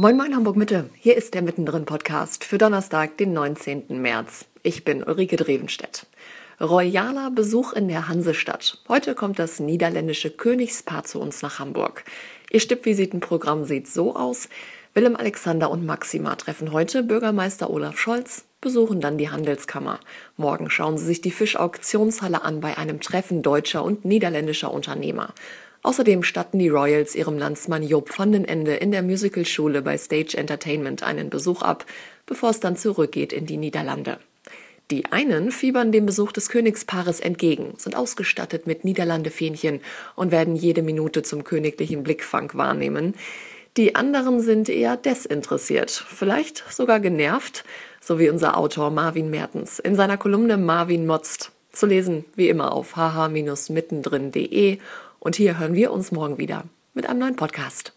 Moin Moin Hamburg Mitte. Hier ist der Mittendrin Podcast für Donnerstag, den 19. März. Ich bin Ulrike Drevenstedt. Royaler Besuch in der Hansestadt. Heute kommt das niederländische Königspaar zu uns nach Hamburg. Ihr Stippvisitenprogramm sieht so aus. Willem Alexander und Maxima treffen heute Bürgermeister Olaf Scholz, besuchen dann die Handelskammer. Morgen schauen sie sich die Fischauktionshalle an bei einem Treffen deutscher und niederländischer Unternehmer. Außerdem statten die Royals ihrem Landsmann Job van den Ende in der Musicalschule bei Stage Entertainment einen Besuch ab, bevor es dann zurückgeht in die Niederlande. Die einen fiebern dem Besuch des Königspaares entgegen, sind ausgestattet mit Niederlandefähnchen und werden jede Minute zum königlichen Blickfang wahrnehmen. Die anderen sind eher desinteressiert, vielleicht sogar genervt, so wie unser Autor Marvin Mertens in seiner Kolumne Marvin Motzt. Zu lesen wie immer auf hh-mittendrin.de und hier hören wir uns morgen wieder mit einem neuen Podcast.